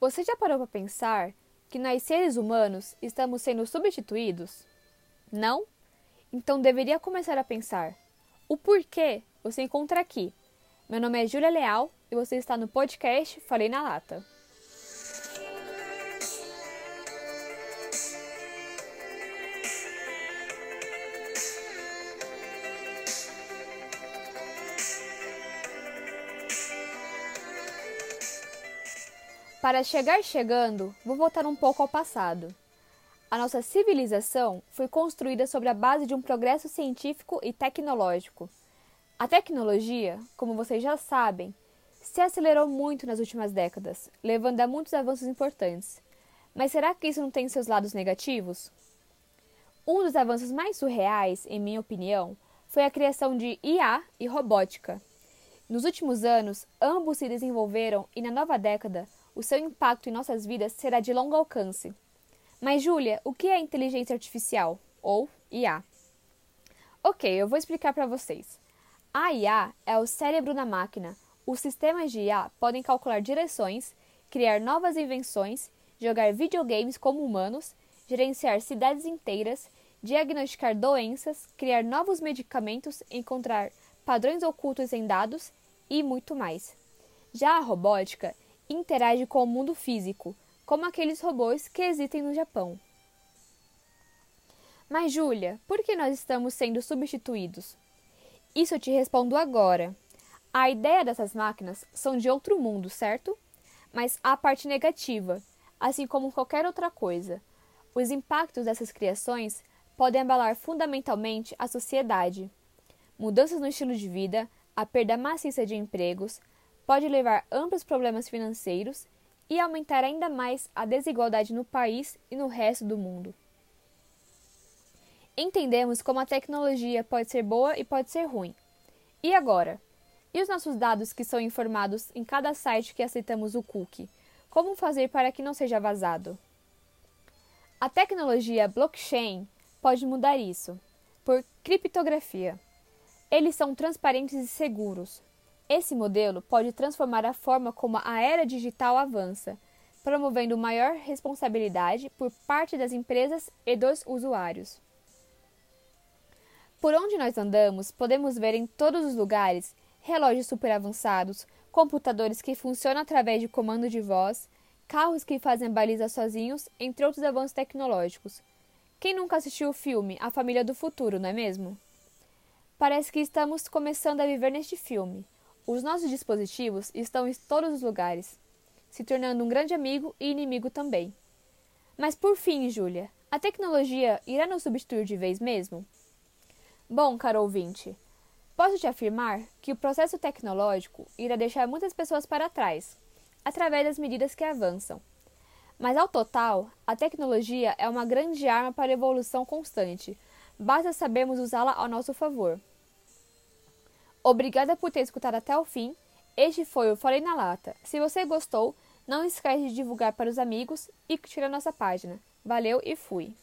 Você já parou para pensar que nós seres humanos estamos sendo substituídos? Não? Então deveria começar a pensar. O porquê você encontra aqui. Meu nome é Júlia Leal e você está no podcast Falei na Lata. Para chegar chegando, vou voltar um pouco ao passado. A nossa civilização foi construída sobre a base de um progresso científico e tecnológico. A tecnologia, como vocês já sabem, se acelerou muito nas últimas décadas, levando a muitos avanços importantes. Mas será que isso não tem seus lados negativos? Um dos avanços mais surreais, em minha opinião, foi a criação de IA e robótica. Nos últimos anos, ambos se desenvolveram e na nova década o seu impacto em nossas vidas será de longo alcance. Mas, Júlia, o que é inteligência artificial? Ou IA? Ok, eu vou explicar para vocês. A IA é o cérebro na máquina. Os sistemas de IA podem calcular direções, criar novas invenções, jogar videogames como humanos, gerenciar cidades inteiras, diagnosticar doenças, criar novos medicamentos, encontrar padrões ocultos em dados e muito mais. Já a robótica interage com o mundo físico, como aqueles robôs que existem no Japão. Mas, Júlia, por que nós estamos sendo substituídos? Isso eu te respondo agora. A ideia dessas máquinas são de outro mundo, certo? Mas há a parte negativa, assim como qualquer outra coisa. Os impactos dessas criações podem abalar fundamentalmente a sociedade. Mudanças no estilo de vida, a perda maciça de empregos, pode levar amplos problemas financeiros e aumentar ainda mais a desigualdade no país e no resto do mundo. Entendemos como a tecnologia pode ser boa e pode ser ruim. E agora? E os nossos dados que são informados em cada site que aceitamos o cookie? Como fazer para que não seja vazado? A tecnologia blockchain pode mudar isso por criptografia. Eles são transparentes e seguros, esse modelo pode transformar a forma como a era digital avança, promovendo maior responsabilidade por parte das empresas e dos usuários. Por onde nós andamos, podemos ver em todos os lugares relógios super avançados, computadores que funcionam através de comando de voz, carros que fazem baliza sozinhos, entre outros avanços tecnológicos. Quem nunca assistiu o filme A Família do Futuro, não é mesmo? Parece que estamos começando a viver neste filme os nossos dispositivos estão em todos os lugares, se tornando um grande amigo e inimigo também. Mas por fim, Júlia, a tecnologia irá nos substituir de vez mesmo? Bom, caro ouvinte, posso te afirmar que o processo tecnológico irá deixar muitas pessoas para trás, através das medidas que avançam. Mas ao total, a tecnologia é uma grande arma para a evolução constante, basta sabermos usá-la ao nosso favor. Obrigada por ter escutado até o fim. Este foi o Falei na Lata. Se você gostou, não esquece de divulgar para os amigos e a nossa página. Valeu e fui!